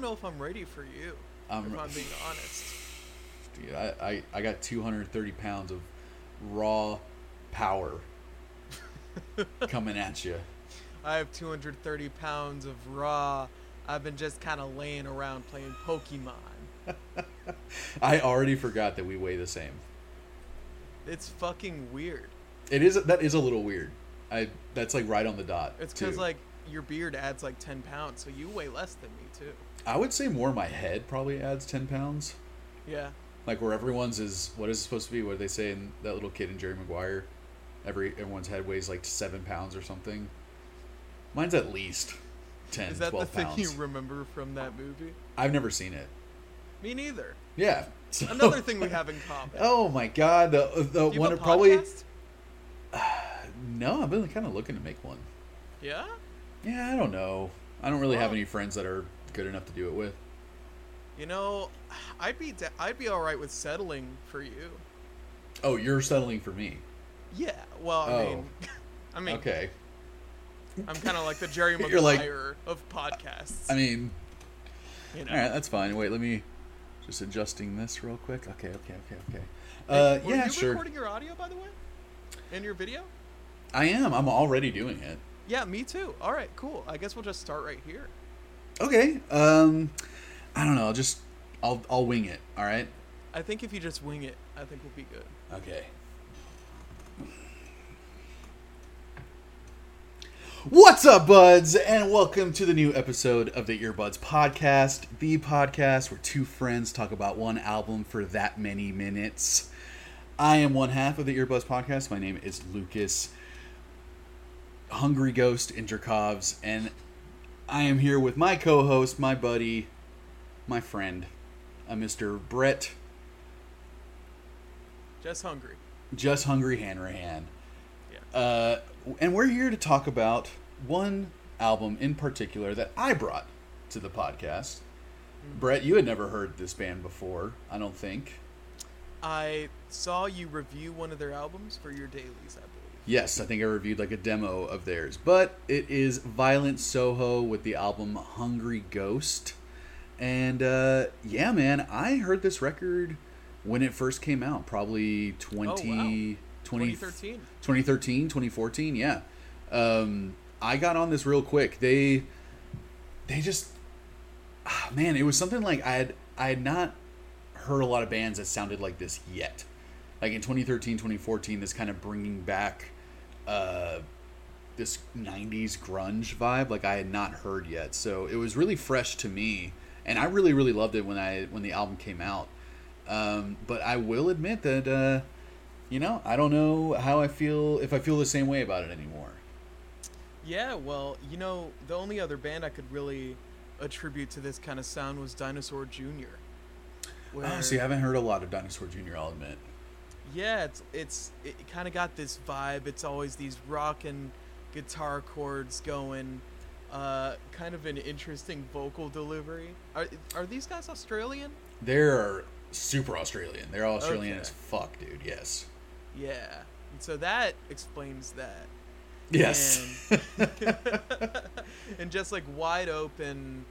this. I, I don't know if I'm ready for you. Um, if I'm being honest. Dude, I, I, I got 230 pounds of raw power coming at you. I have 230 pounds of raw. I've been just kind of laying around playing Pokemon. I already forgot that we weigh the same. It's fucking weird. It is that is a little weird. I that's like right on the dot. It's because like your beard adds like 10 pounds, so you weigh less than me too. I would say more my head probably adds 10 pounds. Yeah. Like where everyone's is what is it supposed to be? What do they say in that little kid in Jerry Maguire? Every everyone's head weighs like seven pounds or something. Mine's at least 10, Is that the 12 thing pounds. you remember from that movie? I've never seen it. Me neither. Yeah. so- Another thing we have in common. Oh my god, the uh, the you one probably podcast? no. I've been kind of looking to make one. Yeah. Yeah, I don't know. I don't really have any friends that are good enough to do it with. You know, I'd be da- I'd be all right with settling for you. Oh, you're settling for me. Yeah. Well, I Oh. mean, I mean, Okay. I'm kind of like the Jerry You're like- Maguire of podcasts. I mean, you know. all right, that's fine. Wait, let me just adjusting this real quick. Okay, okay, okay, okay. Uh, yeah, you sure. recording your audio, by the way, and your video? I am. I'm already doing it. Yeah, me too. All right, cool. I guess we'll just start right here. Okay. Um, I don't know. I'll just I'll I'll wing it. All right. I think if you just wing it, I think we'll be good. Okay. What's up, buds, and welcome to the new episode of the Earbuds Podcast, the podcast where two friends talk about one album for that many minutes. I am one half of the Earbuds Podcast. My name is Lucas Hungry Ghost Interkovs, and I am here with my co-host, my buddy, my friend, uh, Mr. Brett Just hungry. Just Hungry Hanrahan. Yeah. Uh, and we're here to talk about one album in particular that I brought to the podcast. Brett, you had never heard this band before, I don't think. I saw you review one of their albums for your dailies, I believe. Yes, I think I reviewed like a demo of theirs, but it is Violent Soho with the album Hungry Ghost. And uh, yeah, man, I heard this record when it first came out, probably 20, 20 2013. 2013 2014 yeah um i got on this real quick they they just ah, man it was something like i had i had not heard a lot of bands that sounded like this yet like in 2013 2014 this kind of bringing back uh this 90s grunge vibe like i had not heard yet so it was really fresh to me and i really really loved it when i when the album came out um, but i will admit that uh you know, I don't know how I feel if I feel the same way about it anymore. Yeah, well, you know, the only other band I could really attribute to this kind of sound was Dinosaur Jr. Oh, where- see, I haven't heard a lot of Dinosaur Jr. I'll admit. Yeah, it's it's it kind of got this vibe. It's always these rock and guitar chords going. Uh, kind of an interesting vocal delivery. Are are these guys Australian? They're super Australian. They're Australian Okay. as fuck, dude. Yes. Yeah. And so that explains that. Yes. And, and just like wide open.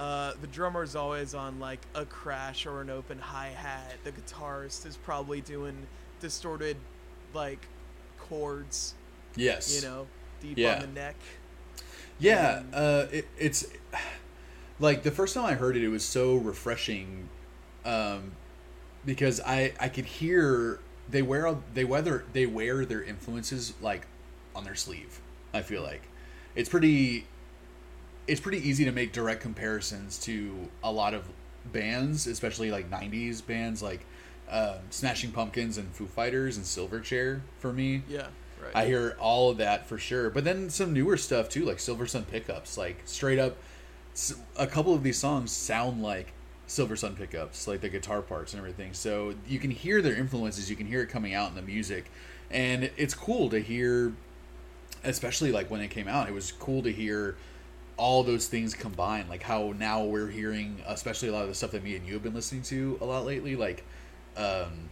Uh, the is always on like a crash or an open hi hat. The guitarist is probably doing distorted, like chords. yes. You know, deep Yeah. on the neck. Yeah, And- uh, it, it's like the first time I heard it, it was so refreshing, um, because I I could hear they wear they weather they wear their influences like on their sleeve. I feel like it's pretty it's pretty easy to make direct comparisons to a lot of bands, especially like '90s bands like um, Smashing Pumpkins and Foo Fighters and Silverchair for me. Yeah. Right. I hear all of that for sure. But then some newer stuff too, like Silversun Pickups. Like straight up, A couple of these songs sound like Silversun Pickups, like the guitar parts and everything. So you can hear their influences. You can hear it coming out in the music, and it's cool to hear. Especially like when it came out, it was cool to hear all those things combined. Like how now we're hearing, especially a lot of the stuff that me and you have been listening to a lot lately, like. Um,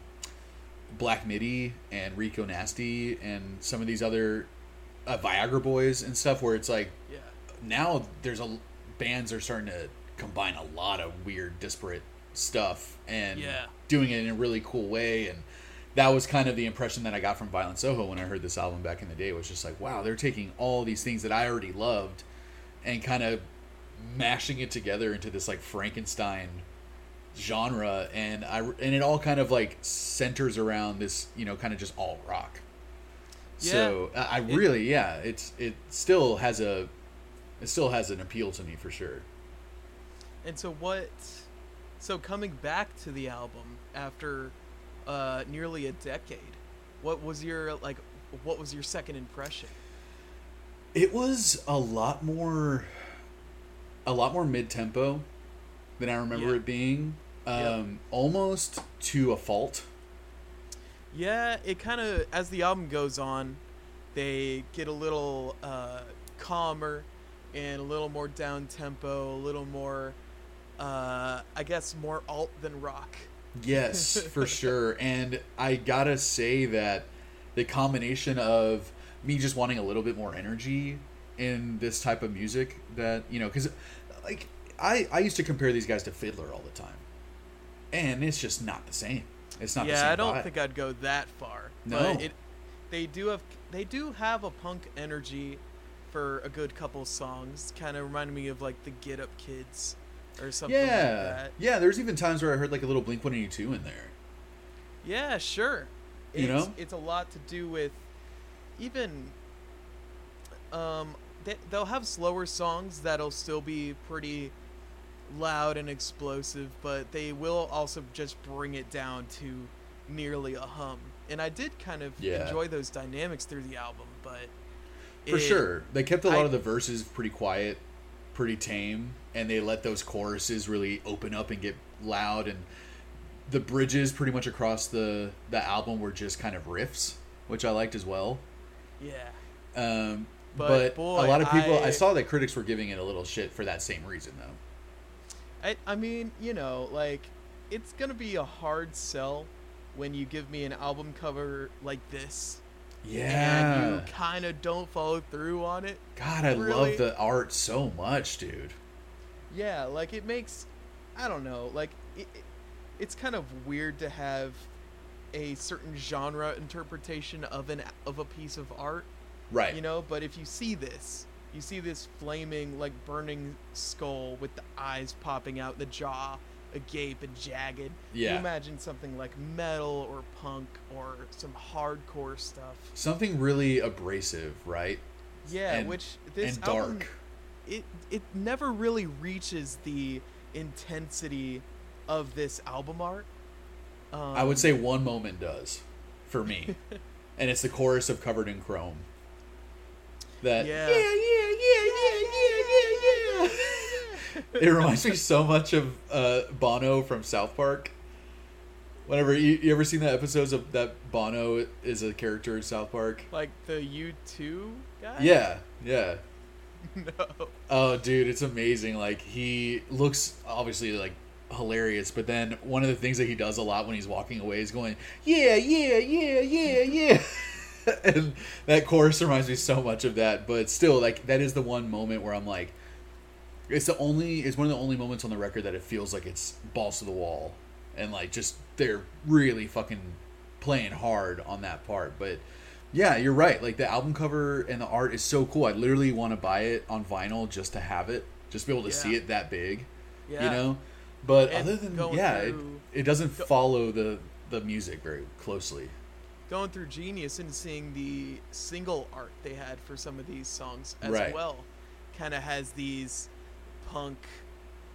Black Midi and Rico Nasty and some of these other uh, Viagra Boys and stuff where it's like yeah. now there's a bands are starting to combine a lot of weird disparate stuff and Yeah. doing it in a really cool way and that was kind of the impression that I got from Violent Soho when I heard this album back in the day. It was just like, wow, they're taking all these things that I already loved and kind of mashing it together into this like Frankenstein genre, and I and it all kind of like centers around this, you know, kind of just all rock. So I I really, yeah, it's it still has a, it still has an appeal to me for sure. And so what? So coming back to the album after uh, nearly a decade, what was your like? What was your second impression? It was a lot more, a lot more mid tempo than I remember Yeah. it being. Um, Yeah. almost to a fault. Yeah, it kind of as the album goes on, they get a little uh, calmer and a little more down tempo, a little more, uh, I guess, more alt than rock. Yes, for sure. And I gotta say that the combination of me just wanting a little bit more energy in this type of music that, you know, because like I, I used to compare these guys to Fiddler all the time. And it's just not the same. It's not the same. yeah, I don't vibe. think I'd go that far. No. but it, they do have they do have a punk energy for a good couple songs. Kind of reminded me of like the Get Up Kids or something like Yeah. that. Yeah, there's even times where I heard like a little Blink 182 in there. Yeah, sure. You it's, know? it's a lot to do with even um they, they'll have slower songs that'll still be pretty loud and explosive, but they will also just bring it down to nearly a hum. And I did kind of Yeah. enjoy those dynamics through the album, but For it- sure. They kept a lot I- of the verses pretty quiet, pretty tame, and they let those choruses really open up and get loud and the bridges pretty much across the the album were just kind of riffs, which I liked as well. Yeah. Um, But, but boy, a lot of people, I, I- saw that critics were giving it a little shit for that same reason, though. I, I mean, you know, like, it's gonna be a hard sell when you give me an album cover like this Yeah. and you kind of don't follow through on it. God, I really- love the art so much, dude. Yeah, like it makes, I don't know, like it- it's kind of weird to have a certain genre interpretation of an of a piece of art, Right. you know. But if you see this, you see this flaming, like burning skull with the eyes popping out, the jaw agape and jagged. Yeah. You imagine something like metal or punk or some hardcore stuff. Something really abrasive, right? Yeah, And- which this and album, dark. it it never really reaches the intensity of this album art. Um, I would say one moment does for me, and it's the chorus of "Covered in Chrome." That Yeah. yeah, yeah, yeah, yeah, yeah, yeah. it reminds me so much of uh, Bono from South Park. Whenever you, you ever seen the episodes of that Bono is a character in South Park? like the U two guy. Yeah, yeah. no. Oh, dude, it's amazing. Like he looks obviously like hilarious, but then one of the things that he does a lot when he's walking away is going, "Yeah, yeah, yeah, yeah, yeah," and that chorus reminds me so much of that. But still, like that is the one moment where I'm like, it's the only, it's one of the only moments on the record that it feels like it's balls to the wall, and like just they're really fucking playing hard on that part, but. Yeah, you're right. Like the album cover and the art is so cool. I literally want to buy it on vinyl just to have it, just be able to see it that big. Yeah. You know, but And other than yeah, it, through- it doesn't go- follow the the music very closely. Going through Genius and seeing the single art they had for some of these songs as Right. well, kind of has these punk,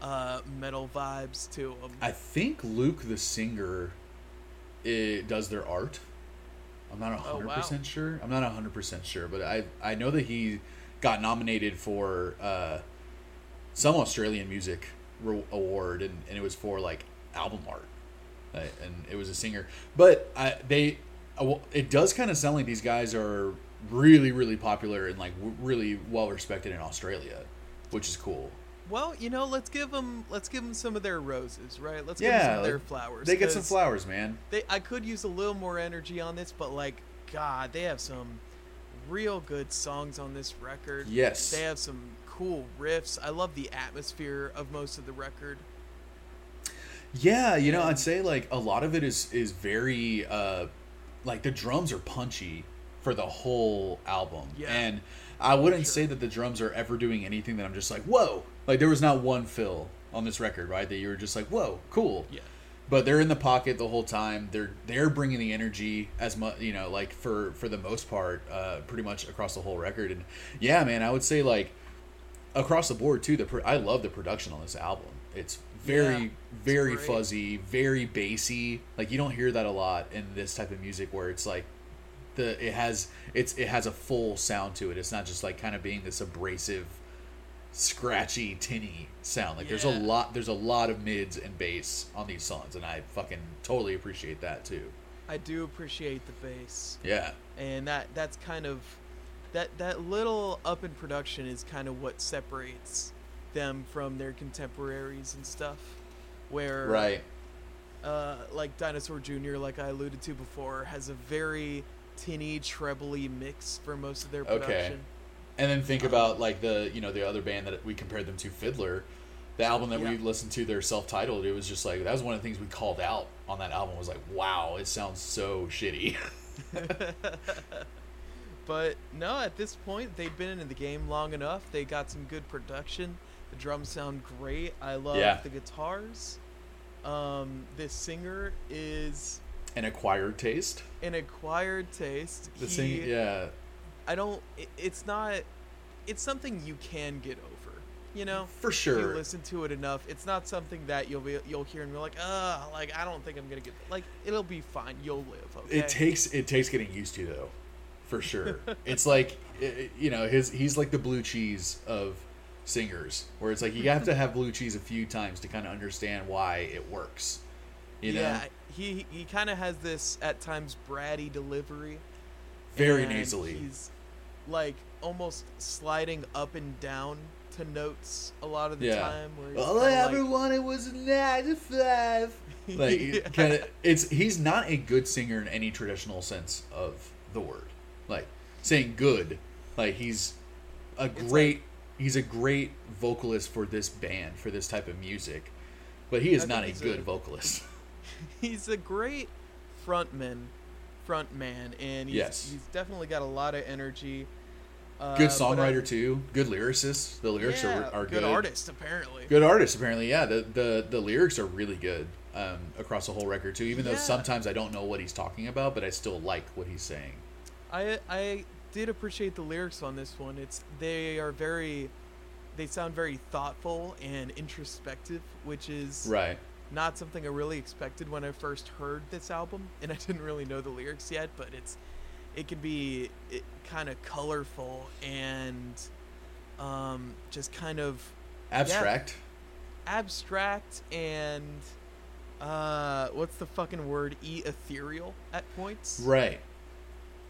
uh, metal vibes to them. I think Luke the singer, it does their art. I'm not Oh, hundred wow. percent sure. I'm not hundred percent sure, but I I know that he got nominated for uh, some Australian music re- award, and, and it was for like album art, uh, and it was a singer. But I, they, uh, well, it does kind of sound like these guys are really really popular and like w- really well respected in Australia, which is cool. Well, you know, let's give them let's give them some of their roses, right? Let's give them some of their flowers. They get some flowers, man. They I could use a little more energy on this, but like God, they have some real good songs on this record. Yes. They have some cool riffs. I love the atmosphere of most of the record. Yeah, you know, I'd say like a lot of it is is very uh like the drums are punchy for the whole album. Yeah. And I wouldn't Sure. say that the drums are ever doing anything that I'm just like, "Whoa." Like there was not one fill on this record, right? That you were just like, "Whoa, cool." Yeah. But they're in the pocket the whole time. They're they're bringing the energy as much, you know, like for for the most part, uh pretty much across the whole record. And yeah, man, I would say like across the board too. The pro- I love the production on this album. It's very Yeah, very fuzzy, very bassy. Like you don't hear that a lot in this type of music where it's like the it has it's it has a full sound to it. It's not just like kind of being this abrasive, scratchy, tinny sound. Like there's a lot there's a lot of mids and bass on these songs, and I fucking totally appreciate that too. I do appreciate the bass. Yeah, and that that's kind of that that little up in production is kind of what separates them from their contemporaries and stuff where right. uh, like dinosaur jr like i alluded to before has a very tinny trebly mix for most of their production Okay. And then think about like the you know the other band that we compared them to, Fiddler. The album that we listened to, their self-titled. It was just like that was one of the things we called out on that album. Was like, wow, it sounds so shitty. but no at this point they've been in the game long enough they got some good production the drums sound great i love Yeah. the guitars um, this singer is An acquired taste. an acquired taste. The he, sing, yeah, I don't. It, it's not. It's something you can get over. You know. for sure. If you listen to it enough, it's not something that you'll be you'll hear and you're like, ah, like I don't think I'm gonna get like it'll be fine. You'll live. Okay. It takes it takes getting used to though, for sure. it's like i- i- you know his he's like the blue cheese of singers, where it's like you have to have blue cheese a few times to kind of understand why it works. You know, yeah. He he kind of has this at times bratty delivery. very nasally. He's like almost sliding up and down to notes a lot of the Yeah. time. Where he's All I ever like- wanted was a nine to five. Like Yeah. kind of, it's he's not a good singer in any traditional sense of the word. Like saying good, like he's a like- great, he's a great vocalist for this band for this type of music, but he is I not a good a- vocalist. he's a great frontman, front man, and he's, Yes. he's definitely got a lot of energy. Uh, Good but I- songwriter too. Good lyricist. The lyrics yeah, are, are good good. artist apparently. Good artist apparently. Yeah, the the the lyrics are really good um, across the whole record too. Even though sometimes I don't know what he's talking about, but I still like what he's saying. I I did appreciate the lyrics on this one. It's they are very, they sound very thoughtful and introspective, which is Right. not something I really expected when I first heard this album, and I didn't really know the lyrics yet. But it's it can be kind of colorful and um, just kind of Abstract. abstract and uh, what's the fucking word? E ethereal at points. Right.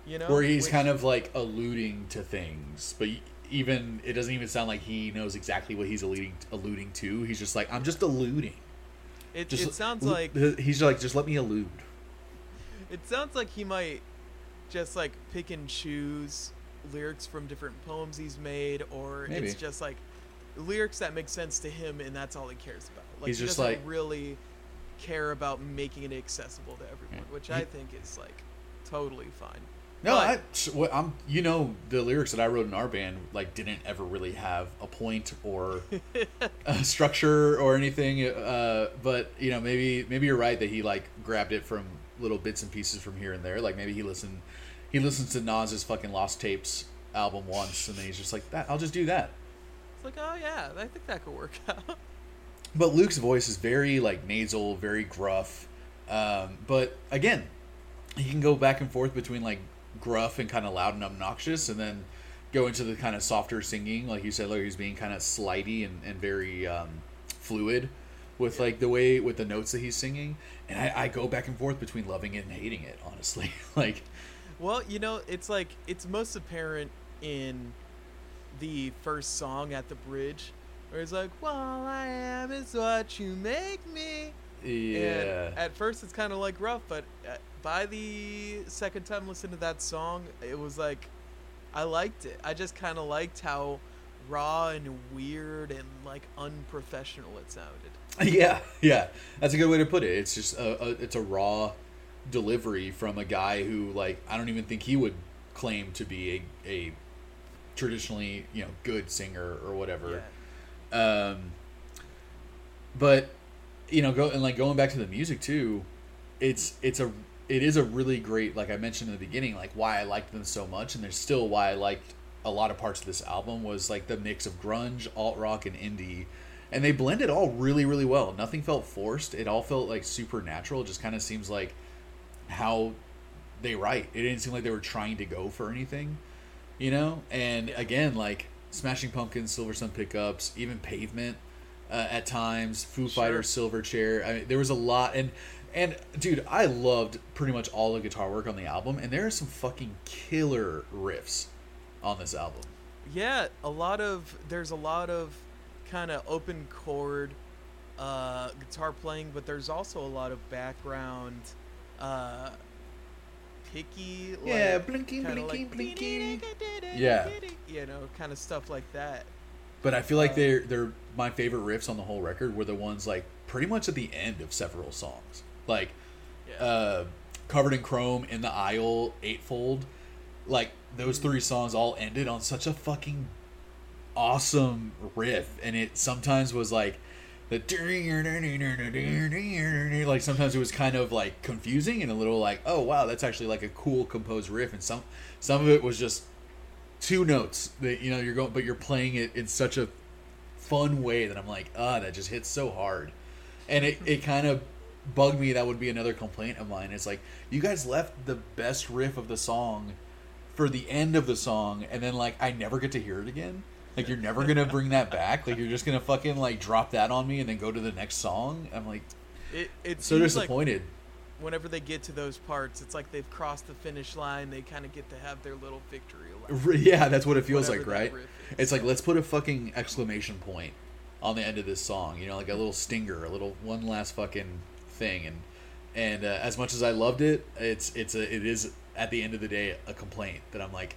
You know, Where he's Which- kind of like alluding to things, but even it doesn't even sound like he knows exactly what he's alluding alluding to. He's just like, I'm just alluding. It, Just it sounds l- like he's like, just let me allude. it sounds like he might just like pick and choose lyrics from different poems he's made, or Maybe. it's just like lyrics that make sense to him, and that's all he cares about. Like He's he just doesn't like- really care about making it accessible to everyone, Yeah. which I think is like totally fine. No, But- I, I'm, you know, the lyrics that I wrote in our band like didn't ever really have a point or a structure or anything. Uh, but you know, maybe maybe you're right that he like grabbed it from little bits and pieces from here and there. Like maybe he listened, he listens to Nas's fucking Lost Tapes album once, and then he's just like, that I'll just do that. It's like, oh yeah, I think that could work out. But Luke's voice is very like nasal, very gruff. Um, but again, he can go back and forth between like gruff and kind of loud and obnoxious, and then go into the kind of softer singing, like you said, like he's being kind of slidey and, and very um, fluid with like the way with the notes that he's singing. And I, I go back and forth between loving it and hating it, honestly. like, Well, you know, it's like it's most apparent in the first song at the bridge, where it's like, "All I am is what you make me." yeah, And at first, it's kind of like rough, but uh, by the second time listening to that song, it was like I liked it. I just kind of liked how raw and weird and like unprofessional it sounded. Yeah, yeah, that's a good way to put it. It's just a, a it's a raw delivery from a guy who like I don't even think he would claim to be a, a traditionally you know good singer or whatever. Yeah. Um, but you know, go and like going back to the music too, it's it's a it is a really great like I mentioned in the beginning like why I liked them so much and there's still why I liked a lot of parts of this album was like the mix of grunge, alt rock, and indie. And they blended all really, really well. Nothing felt forced. It all felt like supernatural. It just kind of seems like how they write. It didn't seem like they were trying to go for anything, you know. And again, like Smashing Pumpkins, Silversun Pickups, even Pavement uh, at times, Foo Sure. Fighters, Silverchair. I mean, there was a lot, and and dude, I loved pretty much all the guitar work on the album, and there are some fucking killer riffs on this album. Yeah, a lot of there's a lot of kind of open chord uh, guitar playing, but there's also a lot of background uh, picky. Yeah, like, blinking, blinking, like, blinking. Yeah. you know, kind of stuff like that. But I feel like Uh, they're they're my favorite riffs on the whole record were the ones like pretty much at the end of several songs, like Yeah. uh, covered in chrome in the aisle eightfold. Like those three songs all ended on such a fucking awesome riff, and it sometimes was like the like sometimes it was kind of like confusing and a little like oh wow that's actually like a cool composed riff, and some some of it was just two notes that you know you're going but you're playing it in such a fun way that I'm like ah that just hits so hard and it, it kind of bugged me that would be another complaint of mine it's like you guys left the best riff of the song for the end of the song and then like I never get to hear it again like you're never gonna bring that back like you're just gonna fucking like drop that on me and then go to the next song I'm like It it so seems like disappointed whenever they get to those parts, it's like they've crossed the finish line. They kind of get to have their little victory lap. yeah that's what it feels Whatever like right. It's like let's put a fucking exclamation point on the end of this song. You know, like a little stinger, a little one last fucking thing. And and uh, as much as I loved it, it's it's a it is at the end of the day a complaint that I'm like,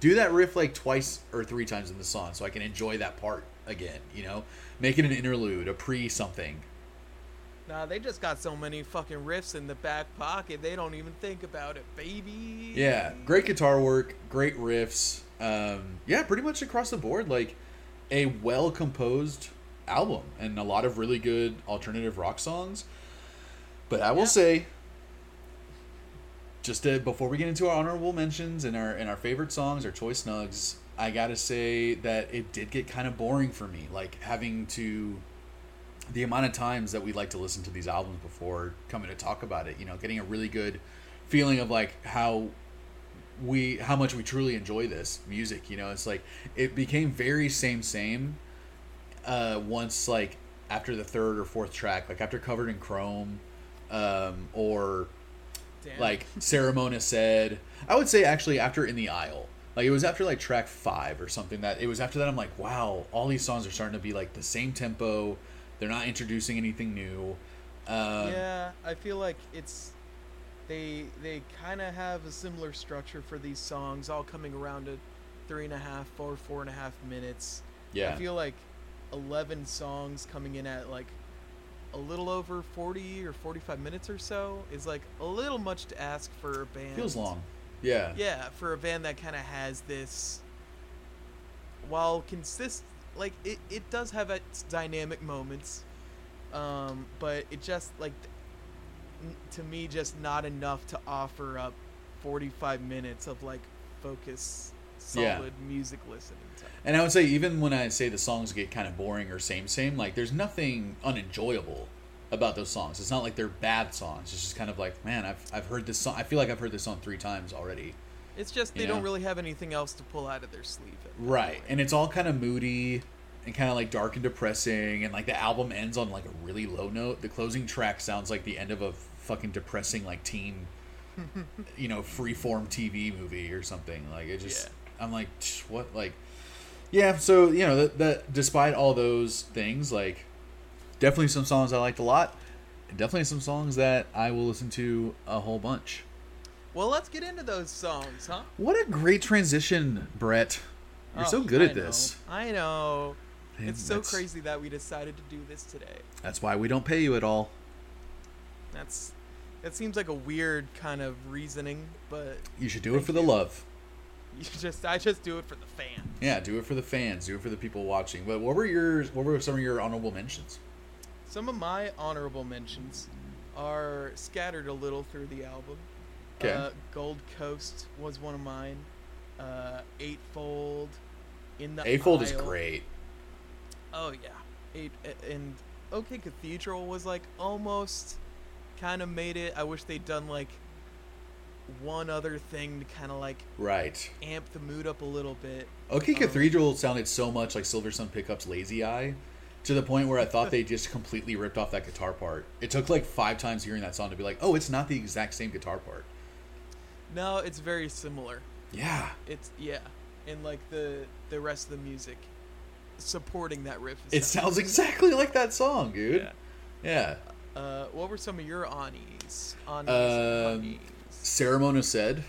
do that riff like twice or three times in the song so I can enjoy that part again. You know, make it an interlude, a pre something. Nah, they just got so many fucking riffs in the back pocket. They don't even think about it, baby. Yeah, great guitar work, great riffs. Um, yeah, pretty much across the board, like a well composed album and a lot of really good alternative rock songs. But I will Yeah. say, just to, before we get into our honorable mentions and our and our favorite songs, our choice snugs, I gotta say that it did get kind of boring for me. Like having to the amount of times that we like to listen to these albums before coming to talk about it, you know, getting a really good feeling of like how we how much we truly enjoy this music, you know, it's like it became very same same uh once like after the third or fourth track, like after covered in chrome um or Damn. like Saramona Said. I would say actually after In the Aisle. Like it was after like track five or something that it was after that I'm like, wow, all these songs are starting to be like the same tempo. They're not introducing anything new. Um, yeah, I feel like it's they they kind of have a similar structure for these songs, all coming around to three and a half, four, four and a half minutes. yeah. I feel like eleven songs coming in at like a little over forty or forty-five minutes or so is like a little much to ask for a band. Feels long. Yeah. Yeah, for a band that kind of has this. While consist like it, it does have its dynamic moments, um, but it just like to me just not enough to offer up forty five minutes of like focus, Yeah. music listening time. And I would say even when I say the songs get kind of boring or same same, like there's nothing unenjoyable about those songs. It's not like they're bad songs. It's just kind of like, man, I've I've heard this song. I feel like I've heard this song three times already. It's just they You don't really have anything else to pull out of their sleeve. Right. point. And it's all kind of moody and kind of like dark and depressing and like the album ends on like a really low note. The closing track sounds like the end of a fucking depressing like teen you know, freeform TV movie or something. Like it just I'm like what like yeah, so you know that, that despite all those things, like definitely some songs I liked a lot, definitely some songs that I will listen to a whole bunch. Well, let's get into those songs, huh? What a great transition, Brett. You're Oh, so good I at know. this. I know. It's so crazy that we decided to do this today. That's why we don't pay you at all. That's that seems like a weird kind of reasoning, but You should do it for the love. you just I just do it for the fans. Yeah, do it for the fans. Do it for the people watching. But what were your what were some of your honorable mentions? Some of my honorable mentions are scattered a little through the album. 'Kay. Uh, Gold Coast was one of mine. Uh, Eightfold. In the Eightfold is great. Oh yeah, eight and OK Cathedral was like almost kind of made it. I wish they'd done like one other thing to kind of like Right. amp the mood up a little bit. Okay, Um, Cathedral sounded so much like Silversun Pickups Lazy Eye to the point where I thought they just completely ripped off that guitar part. It took like five times hearing that song to be like, oh, it's not the exact same guitar part. No, it's very similar. Yeah. It's yeah, and like the the rest of the music supporting that riff. It sounds exactly like that song, dude. Yeah. Yeah. Uh, what were some of your anis? Anis. Um, Saramona Said,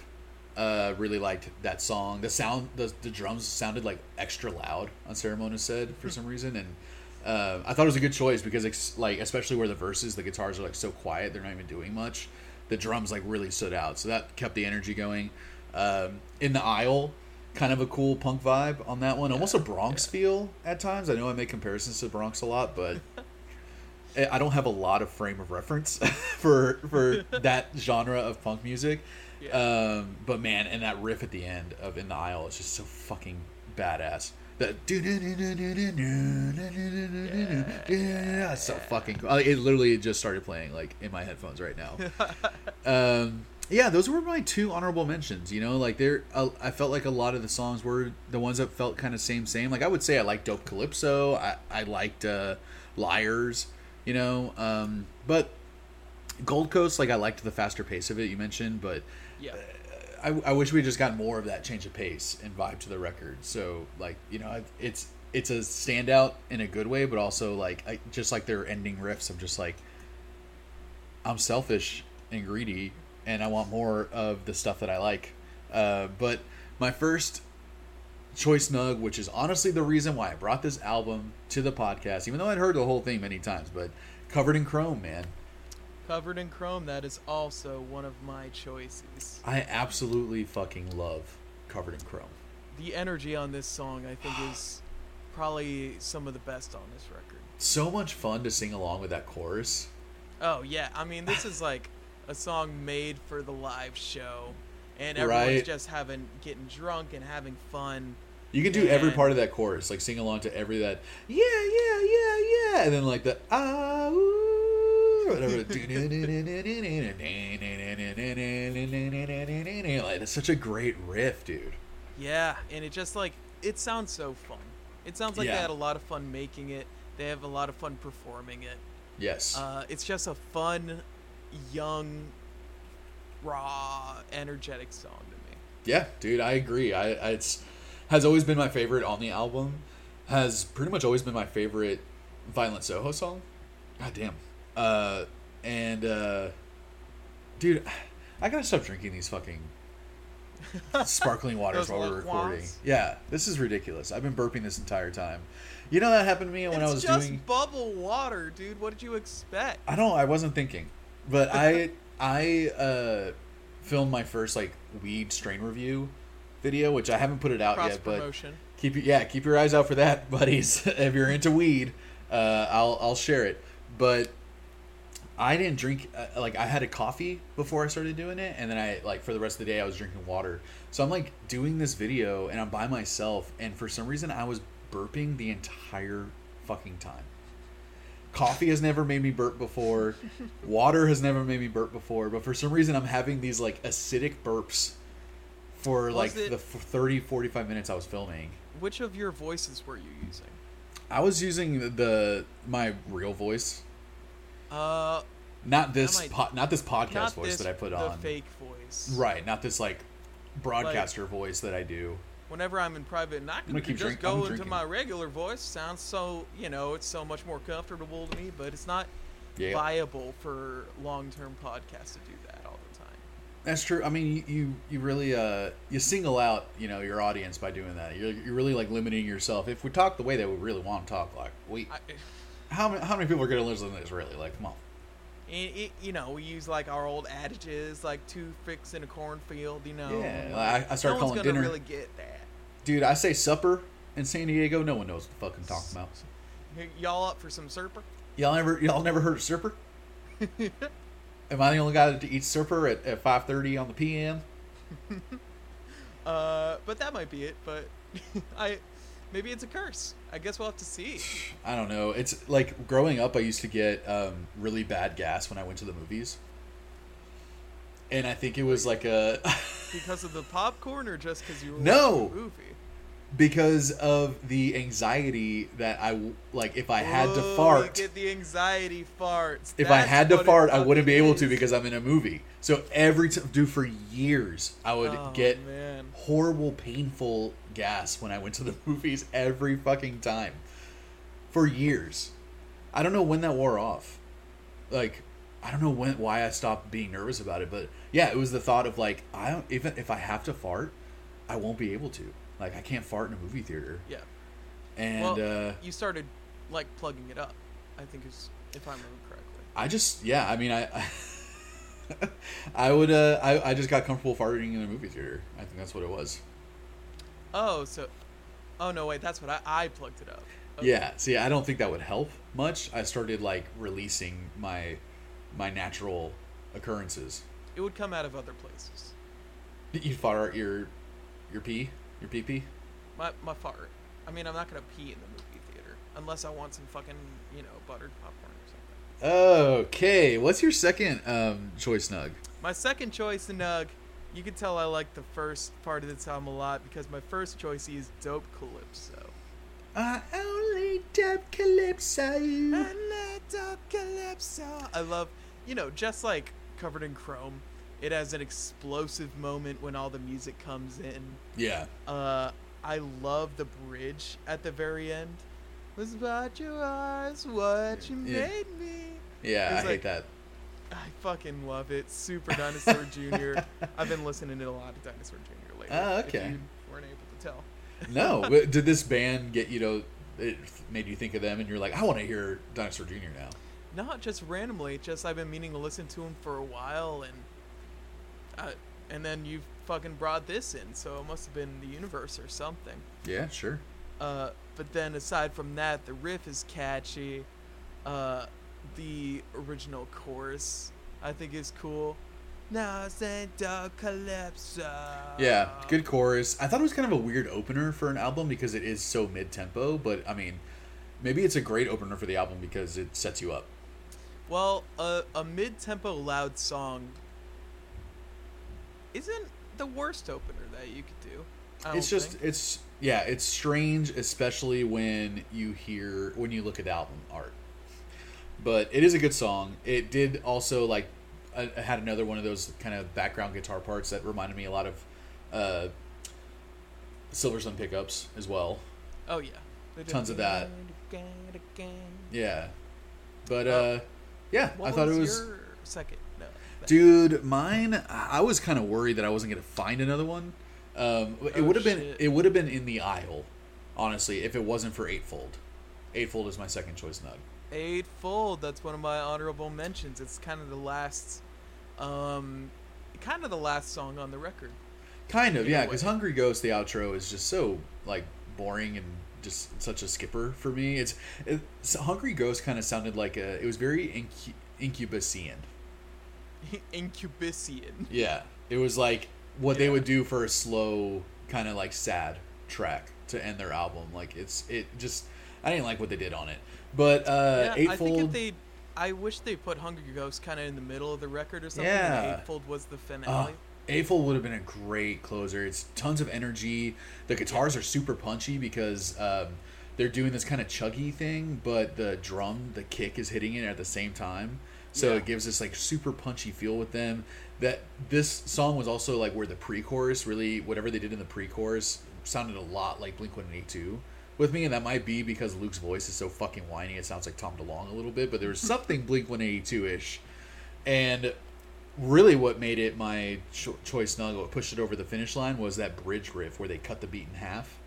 uh, really liked that song. The sound, the, the drums sounded like extra loud on Saramona Said for some reason, and uh, I thought it was a good choice because it's like especially where the verses, the guitars are like so quiet, they're not even doing much. The drums like really stood out, so that kept the energy going. Um, in the aisle, kind of a cool punk vibe on that one, almost a Bronx feel at times. I know I make comparisons to Bronx a lot, but I don't have a lot of frame of reference for for that genre of punk music. Yeah. Um, but man, and that riff at the end of "In the Aisle" is just so fucking badass. That yeah, it's so fucking. cool. It literally just started playing like in my headphones right now. um, yeah, those were my two honorable mentions. You know, like there, I felt like a lot of the songs were the ones that felt kind of same, same. Like I would say I liked "Dope Calypso." I I liked uh, "Liars." You know, um, but Gold Coast, like I liked the faster pace of it. You mentioned, but yeah. I, I wish we just got more of that change of pace and vibe to the record. So like you know, it's it's a standout in a good way, but also like I, just like their ending riffs. I'm just like I'm selfish and greedy, and I want more of the stuff that I like. Uh, but my first choice nug, which is honestly the reason why I brought this album to the podcast, even though I'd heard the whole thing many times, but covered in chrome, man. Covered in Chrome, that is also one of my choices. I absolutely fucking love covered in chrome. The energy on this song, I think, is probably some of the best on this record. so much fun to sing along with that chorus. Oh yeah, I mean, this is like a song made for the live show, and everyone's Right. just having getting drunk and having fun. You can do every part of that chorus, like sing along to every that yeah yeah yeah yeah, and then like the ah ooh, whatever. like that's such a great riff, dude. Yeah, and it just like it sounds so fun. It sounds like Yeah. they had a lot of fun making it. They have a lot of fun performing it. Yes. Uh, it's just a fun, young, raw, energetic song to me. Yeah, dude, I agree. I, I it's has always been my favorite on the album. Has pretty much always been my favorite Violent Soho song. God damn. Uh, and uh, dude, I gotta stop drinking these fucking sparkling waters while we're recording. Yeah, this is ridiculous. I've been burping this entire time. You know that happened to me when it's I was just doing. bubble water, dude. What did you expect? I don't. I wasn't thinking, but I I uh, filmed my first like weed strain review video, which I haven't put it out Cross yet. But keep yeah, keep your eyes out for that, buddies. if you're into weed, uh, I'll I'll share it. But I didn't drink uh, like I had a coffee before I started doing it, and then I like for the rest of the day I was drinking water. So I'm like doing this video, and I'm by myself, and for some reason I was burping the entire fucking time. Coffee has never made me burp before. Water has never made me burp before, but for some reason I'm having these like acidic burps for Was like it- the f- 30 45 minutes I was filming. Which of your voices were you using? I was using the, the my real voice, Uh, not this po- not this podcast not voice this, that I put the on. fake voice. Right, not this like broadcaster voice that I do. Whenever I'm in private, and I can just drink- go I'm into drinking. my regular voice. Sounds so, you know, it's so much more comfortable to me. But it's not Yeah. viable for long-term podcasts to do that all the time. That's true. I mean, you you, really uh you single out you know your audience by doing that. You're, you're really like limiting yourself. If we talk the way that we really want to talk, like we I, how many how many people are gonna listen to this? Really, like come on. it, it, you know, we use like our old adages, like two fix in a cornfield. You know, Yeah, like, I- I start no calling dinner- really get that. Dude, I say supper in San Diego. No one knows what the fuck I'm talking about. Y'all up for some serper? Y'all never y'all never heard of surfer? Am I the only guy to eat surfer at, at five thirty on the PM? Uh, but that might be it. But I, maybe it's a curse. I guess we'll have to see. I don't know. It's like growing up, I used to get um, really bad gas when I went to the movies, and I think it was like a Because of the popcorn, or just because you were No! movie? Because of the anxiety that I like. If I had to Oh, fart, get the anxiety farts. if I That's had to what it fart, I wouldn't be able to is. because I'm in a movie. So every time, dude, for years, I would Oh, get man. horrible, painful gas when I went to the movies every fucking time. For years. I don't know when that wore off. Like, I don't know when why I stopped being nervous about it, but yeah, it was the thought of like, I don't even if I have to fart, I won't be able to. Like, I can't fart in a movie theater. Yeah. And well, uh, you started like plugging it up. I think is if I remember correctly. I just yeah, I mean I I would uh I, I just got comfortable farting in a movie theater. I think that's what it was. Oh, so. Oh no! Wait, that's what I I plugged it up. Okay. Yeah. See, I don't think that would help much. I started like releasing my my natural occurrences. It would come out of other places. You fart your your pee, your pee pee. My my fart. I mean, I'm not gonna pee in the movie theater unless I want some fucking you know buttered popcorn or something. Okay, what's your second um choice Nug? My second choice, Nug. You can tell I like the first part of the song a lot because my first choice is Dope Calypso. I only dub calypso. I love dope calypso. I love, you know, just like covered in chrome. It has an explosive moment when all the music comes in. Yeah. Uh, I love the bridge at the very end. Was about your eyes what you Yeah. made me. Yeah, I It's hate like- that. I fucking love it. Super Dinosaur Jr. I've been listening to a lot of Dinosaur Jr. lately. Oh, if okay. you weren't able to tell. No, did this band get you know? It made you think of them, and you're like, I want to hear Dinosaur Jr. now. Not just randomly, just I've been meaning to listen to him for a while, and uh, and then you fucking brought this in, so it must have been the universe or something. Yeah, sure. Uh, but then aside from that, the riff is catchy. Uh, the original chorus I think is cool. Now Santa Calypso. Yeah, good chorus. I thought it was kind of a weird opener for an album because it is so mid tempo, but I mean, maybe it's a great opener for the album because it sets you up. Well, a, a mid-tempo loud song isn't the worst opener that you could do. It's just think. it's yeah, it's strange, especially when you hear when you look at the album art. But it is a good song. It did also like I had another one of those kind of background guitar parts that reminded me a lot of uh, Silversun Pickups as well. oh yeah, tons of that. Yeah, but uh, yeah, I thought it was. your second. Dude, mine. I was kind of worried that I wasn't gonna find another one. Um, it Oh, would have been. It would have been in the aisle, honestly, if it wasn't for Eightfold. Eightfold is my second choice nug. Eightfold. That's one of my honorable mentions. It's kind of the last, um, kind of the last song on the record. Kind of, In yeah. Because. Hungry Ghost, the outro, is just so like boring and just such a skipper for me. It's, it's Hungry Ghost kind of sounded like a. It was very incu- incubusian. Incubusian. Yeah, it was like what they would do for a slow, kind of like sad track to end their album. Like it's it just I didn't like what they did on it, but uh, yeah, I think if Eightfold. they, I wish they put Hungry Ghost kind of in the middle of the record or something. Yeah. Eightfold was the uh, finale. Eightfold would have been a great closer. It's tons of energy. The guitars are super punchy because um, they're doing this kind of chuggy thing, but the drum, the kick is hitting it at the same time. So Yeah. it gives this like super punchy feel with them. That this song was also like where the pre-chorus really, whatever they did in the pre-chorus, sounded a lot like Blink One Eighty Two with me, and that might be because Luke's voice is so fucking whiny. It sounds like Tom DeLonge a little bit, but there was something Blink One Eighty Two ish. And really what made it my cho- choice nugget, what pushed it over the finish line was that bridge riff where they cut the beat in half,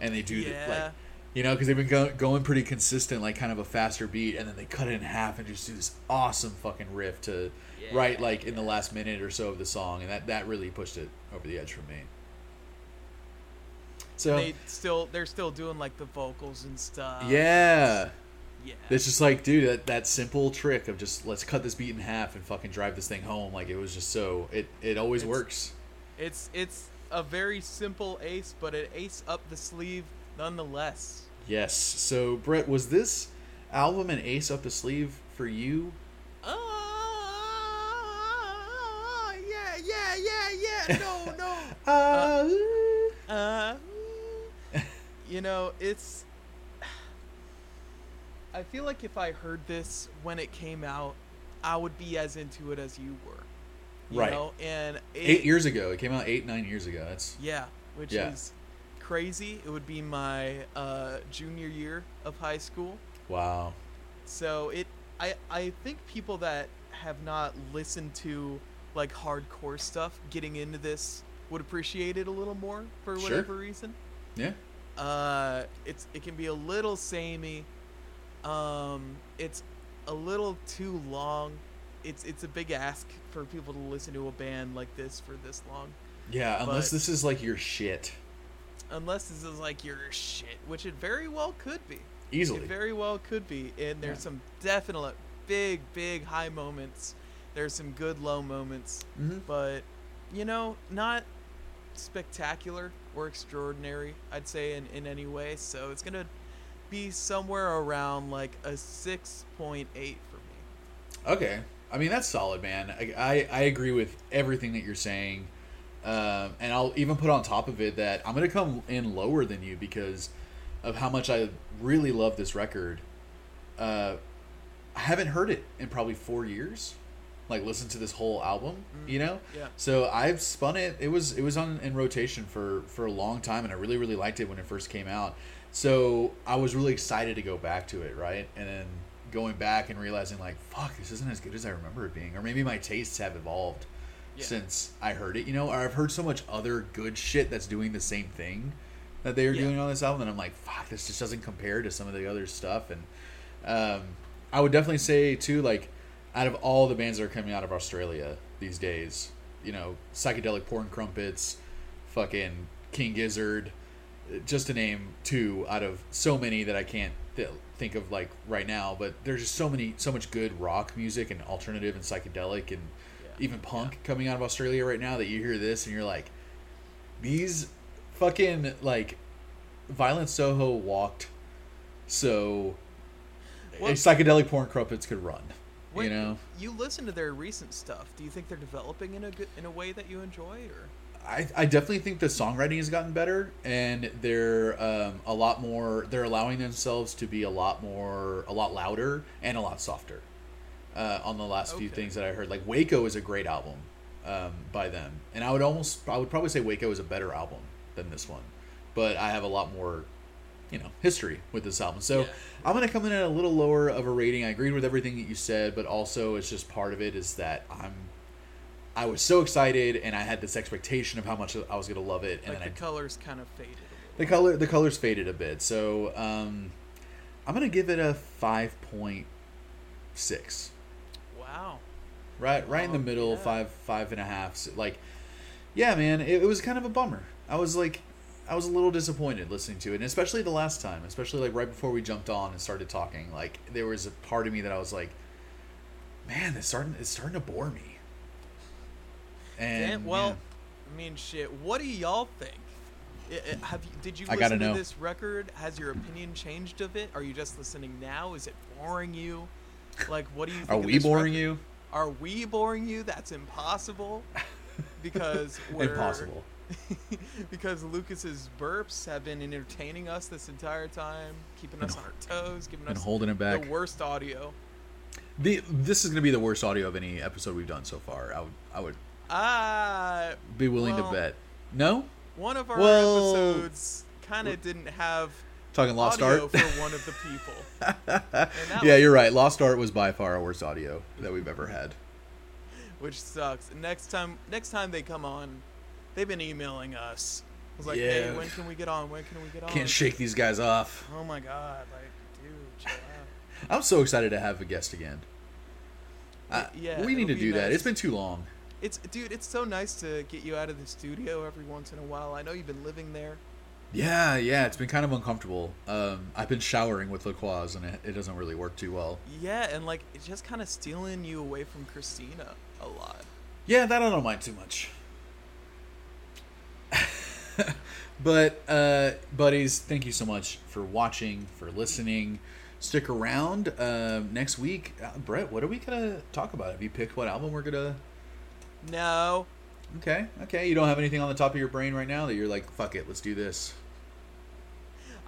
and they do the, like, you know, because they've been go- going pretty consistent, like kind of a faster beat, and then they cut it in half and just do this awesome fucking riff to Yeah, right like in the last minute or so of the song, and that that really pushed it over the edge for me. So they still they're still doing like the vocals and stuff. yeah. Yeah. It's just like, dude, that, that simple trick of just let's cut this beat in half and fucking drive this thing home. Like it was just so it it always It's- works. It's it's a very simple ace, but an ace up the sleeve nonetheless. Yes. So Brett, was this album an ace up the sleeve for you? Ah, yeah, yeah, yeah, yeah. No, no. Uh, Uh, you know, it's. I feel like if I heard this when it came out, I would be as into it as you were. You Right. Know? And it, eight years ago. It came out eight nine years ago. That's Yeah, which Yeah. is crazy. It would be my uh, junior year of high school. wow. So it, I, I think people that have not listened to like hardcore stuff getting into this would appreciate it a little more for Sure. whatever reason. Yeah. Uh, it's it can be a little samey. Um, it's a little too long. It's it's a big ask for people to listen to a band like this for this long, Yeah. Unless But- this is like your shit. Unless this is like your shit, which it very well could be. Easily. It very well could be, and there's Yeah. some definite big, big high moments. There's some good low moments, hmm but you know, not spectacular or extraordinary. I'd say in in any way. So it's gonna be somewhere around like a six point eight for me. Okay. I mean, that's solid, man. I, I, I agree with everything that you're saying. Um, and I'll even put on top of it that I'm going to come in lower than you because of how much I really love this record. Uh, I haven't heard it in probably four years. Like, listen to this whole album, you know? Yeah. So I've spun it. It was it was on in rotation for for a long time, and I really really liked it when it first came out. So I was really excited to go back to it, right? And then going back and realizing like, fuck, this isn't as good as I remember it being, or maybe my tastes have evolved Yeah. since I heard it. You know, or I've heard so much other good shit that's doing the same thing that they are Yeah. doing on this album, and I'm like, fuck, this just doesn't compare to some of the other stuff. And um, I would definitely say too, like, out of all the bands that are coming out of Australia these days, you know, psychedelic porn crumpets, fucking King Gizzard, just to name two out of so many that I can't th- think of like right now. But there's just so many, so much good rock music and alternative and psychedelic and. Even punk coming out of Australia right now that you hear this and you're like, these fucking like Violent Soho walked so Well- psychedelic porn crumpets could run. What- you know, you listen to their recent stuff. Do you think they're developing in a good in a way that you enjoy, or I, I definitely think the songwriting has gotten better and they're um, a lot more they're allowing themselves to be a lot more a lot louder and a lot softer uh, on the last few things that i heard like waco is a great album um, by them and i would almost i would probably say waco is a better album than this one but i have a lot more you know history with this album so Yeah. i'm going to come in at a little lower of a rating i agreed with everything that you said but also it's just part of it is that i'm I was so excited, and I had this expectation of how much I was gonna love it, and like the I, colors kind of faded? The color the colors faded a bit. So um, I'm gonna give it a five point six. Wow. Right, right in the Oh, middle, yeah. five five and a half. So, Like, yeah, man, it, it was kind of a bummer. I was like, I was a little disappointed listening to it, and especially the last time, especially like right before we jumped on and started talking. Like, there was a part of me that I was like, man, it's starting it's starting to bore me. And Damn, well, yeah. I mean, shit. What do y'all think? Have you, did you listen to know. this record? Has your opinion changed of it? Are you just listening now? Is it boring you? Like, what do you? think are we boring record? you? Are we boring you? That's impossible. Because we're Impossible. because Lucas's burps have been entertaining us this entire time, keeping us on our toes, giving And us holding it back. the worst audio. The this is going to be the worst audio of any episode we've done so far. I would I would Ah, be willing Well, to bet. No, one of our Well- episodes kind of didn't have talking Lost audio Art. for one of the people. Yeah, you're right. Lost Art was by far our worst audio that we've ever had. which sucks. Next time, next time they come on, they've been emailing us. I was like, Yeah. hey, when can we get on? When can we get on? Can't shake these guys off. Oh my god, like, dude, chill out. I'm so excited to have a guest again. Yeah, we need to do that. It's been too long. It's dude, it's so nice to get you out of the studio every once in a while. I know you've been living there. Yeah, yeah, it's been kind of uncomfortable. Um, I've been showering with LaCroix, and it, it doesn't really work too well. Yeah, and like it's just kind of stealing you away from Christina a lot. Yeah, that I don't mind too much. but, uh, buddies, thank you so much for watching, for listening. Stick around. Uh, next week, uh, Brett, what are we gonna talk about? Have you picked what album we're gonna? No, Okay, okay. You don't have anything on the top of your brain right now that you're like, fuck it, let's do this.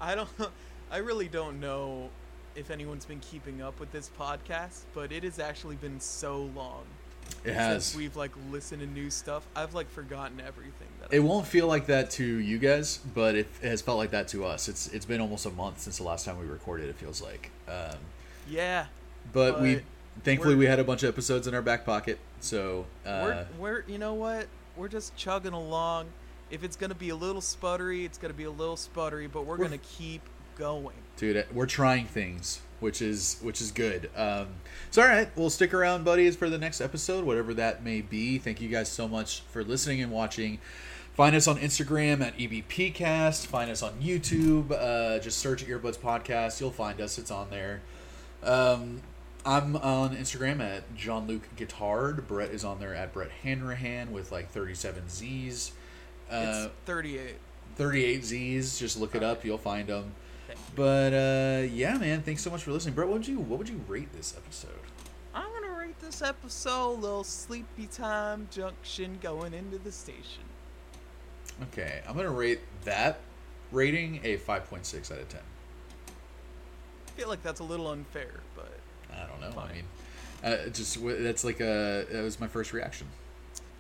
I don't. I really don't know if anyone's been keeping up with this podcast, but it has actually been so long It since has. we've like listened to new stuff. I've like forgotten everything that. It I- won't feel like that to you guys, but it, it has felt like that to us. It's it's been almost a month since the last time we recorded. It feels like, um, Yeah, but, we But thankfully we're- we had a bunch of episodes in our back pocket. So uh, we're we're you know what? We're just chugging along. If it's gonna be a little sputtery, it's gonna be a little sputtery, but we're, We're- gonna keep going. dude, we're trying things, which is which is good. Um, so all right, we'll stick around, buddies, for the next episode, whatever that may be. Thank you guys so much for listening and watching. Find us on Instagram at EBPcast. Find us on YouTube. Uh, just search Earbuds Podcast. You'll find us. It's on there. Um, I'm on Instagram at John Luke Guitard. Brett is on there at Brett Hanrahan with like 37 Z's. Uh, it's 38. 38 Z's. Just look it up. You'll find them. You. But uh, yeah, man. Thanks so much for listening, Brett. What would you What would you rate this episode? I'm gonna rate this episode little sleepy time junction going into the station. Okay, I'm gonna rate that rating a 5.6 out of 10. I feel like that's a little unfair, but I don't know. I mean, uh, just that's like a that was my first reaction.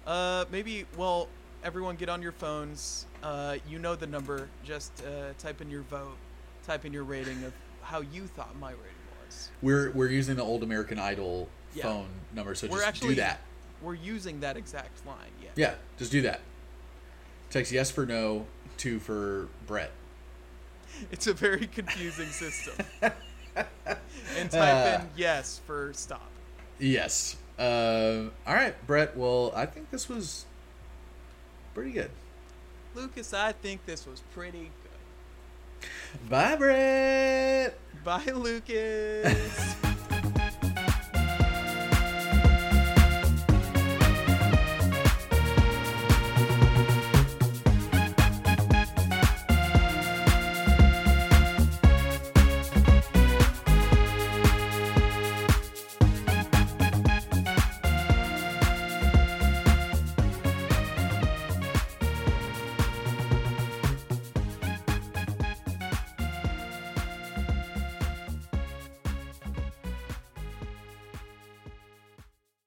uh, maybe well, everyone get on your phones. Uh, you know the number. Just uh, type in your vote. Type in your rating of how you thought my rating was. We're we're using the old American Idol Yeah. phone number, so We're just actually do that. We're using that exact line. Yeah. Yeah, just do that. Text yes for no, two for Brett. It's a very confusing system. and type Uh. in yes for stop. Yes. Uh, all right, Brett. Well, I think this was pretty good. Lucas, I think this was pretty good. Bye, Brett. Bye, Lucas.